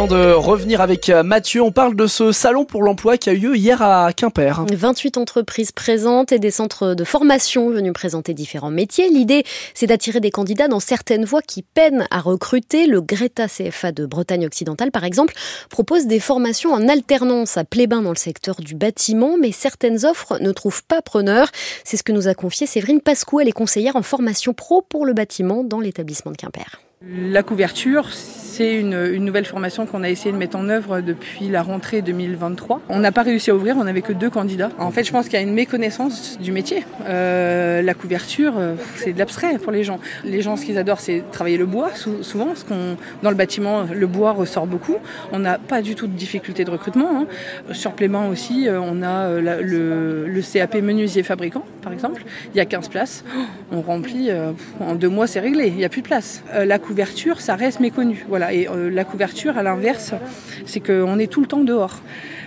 avant de revenir avec euh, Mathieu, on parle de ce salon pour l'emploi qui a eu lieu hier à Quimper. 28 entreprises présentes et des centres de formation venus présenter différents métiers. L'idée, c'est d'attirer des candidats dans certaines voies qui peinent à recruter. Le Greta CFA de Bretagne occidentale, par exemple, propose des formations en alternance à Plébin dans le secteur du bâtiment, mais certaines offres ne trouvent pas preneur. C'est ce que nous a confié Séverine Pascou. Elle est conseillère en formation pro pour le bâtiment dans l'établissement de Quimper. La couverture, c'est une, nouvelle formation qu'on a essayé de mettre en œuvre depuis la rentrée 2023. On n'a pas réussi à ouvrir, on n'avait que deux candidats. En fait, je pense qu'il y a une méconnaissance du métier. Euh, la couverture, euh, c'est de l'abstrait pour les gens. Les gens, ce qu'ils adorent, c'est travailler le bois, souvent, qu'on dans le bâtiment, le bois ressort beaucoup. On n'a pas du tout de difficulté de recrutement. Hein. Sur Plément aussi, euh, on a le, le, CAP menuisier fabricant, par exemple. Il y a 15 places. On remplit, en deux mois, c'est réglé. Il n'y a plus de place. La couverture, ça reste méconnu. Voilà. Et euh, la couverture, à l'inverse, c'est qu'on est tout le temps dehors.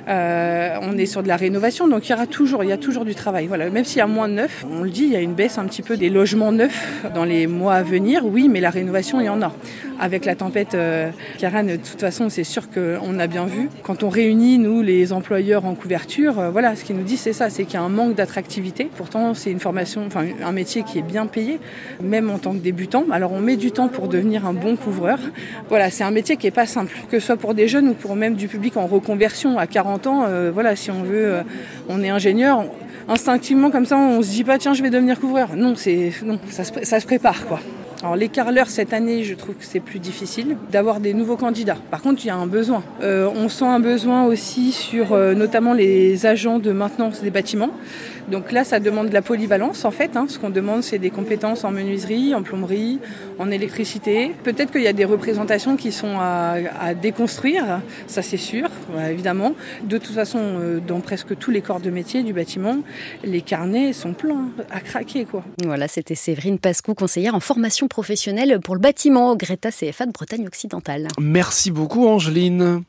Euh, on est sur de la rénovation, donc il y aura toujours, il y a toujours du travail. Voilà, même s'il y a moins de neuf, on le dit, il y a une baisse un petit peu des logements neufs dans les mois à venir. Oui, mais la rénovation, il y en a. Avec la tempête euh, de toute façon, c'est sûr qu'on a bien vu. Quand on réunit nous les employeurs en couverture, euh, voilà, ce qu'ils nous disent, c'est ça, c'est qu'il y a un manque d'attractivité. Pourtant, c'est une formation, enfin un métier qui est bien payé, même en tant que débutant. Alors, on met du temps pour devenir un bon couvreur. Voilà, c'est un métier qui est pas simple, que ce soit pour des jeunes ou pour même du public en reconversion à 40 ans, euh, voilà, si on veut, on est ingénieur, instinctivement comme ça, on se dit pas tiens, je vais devenir couvreur. Non, non, ça se, ça se prépare quoi. Alors les carleurs cette année, je trouve que c'est plus difficile d'avoir des nouveaux candidats. Par contre, il y a un besoin. Euh, on sent un besoin aussi sur euh, notamment les agents de maintenance des bâtiments. Donc là, ça demande de la polyvalence en fait. Hein. Ce qu'on demande, c'est des compétences en menuiserie, en plomberie, en électricité. Peut-être qu'il y a des représentations qui sont à, à déconstruire, ça c'est sûr, évidemment. De toute façon, euh, dans presque tous les corps de métier du bâtiment, les carnets sont pleins à craquer quoi. Voilà, c'était Séverine Pascou, conseillère en formation professionnelle pour le bâtiment Greta CFA de Bretagne occidentale. Merci beaucoup Angeline.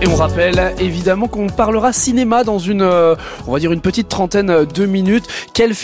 Et on rappelle évidemment qu'on parlera cinéma dans une, euh, on va dire une petite trentaine de minutes. Quel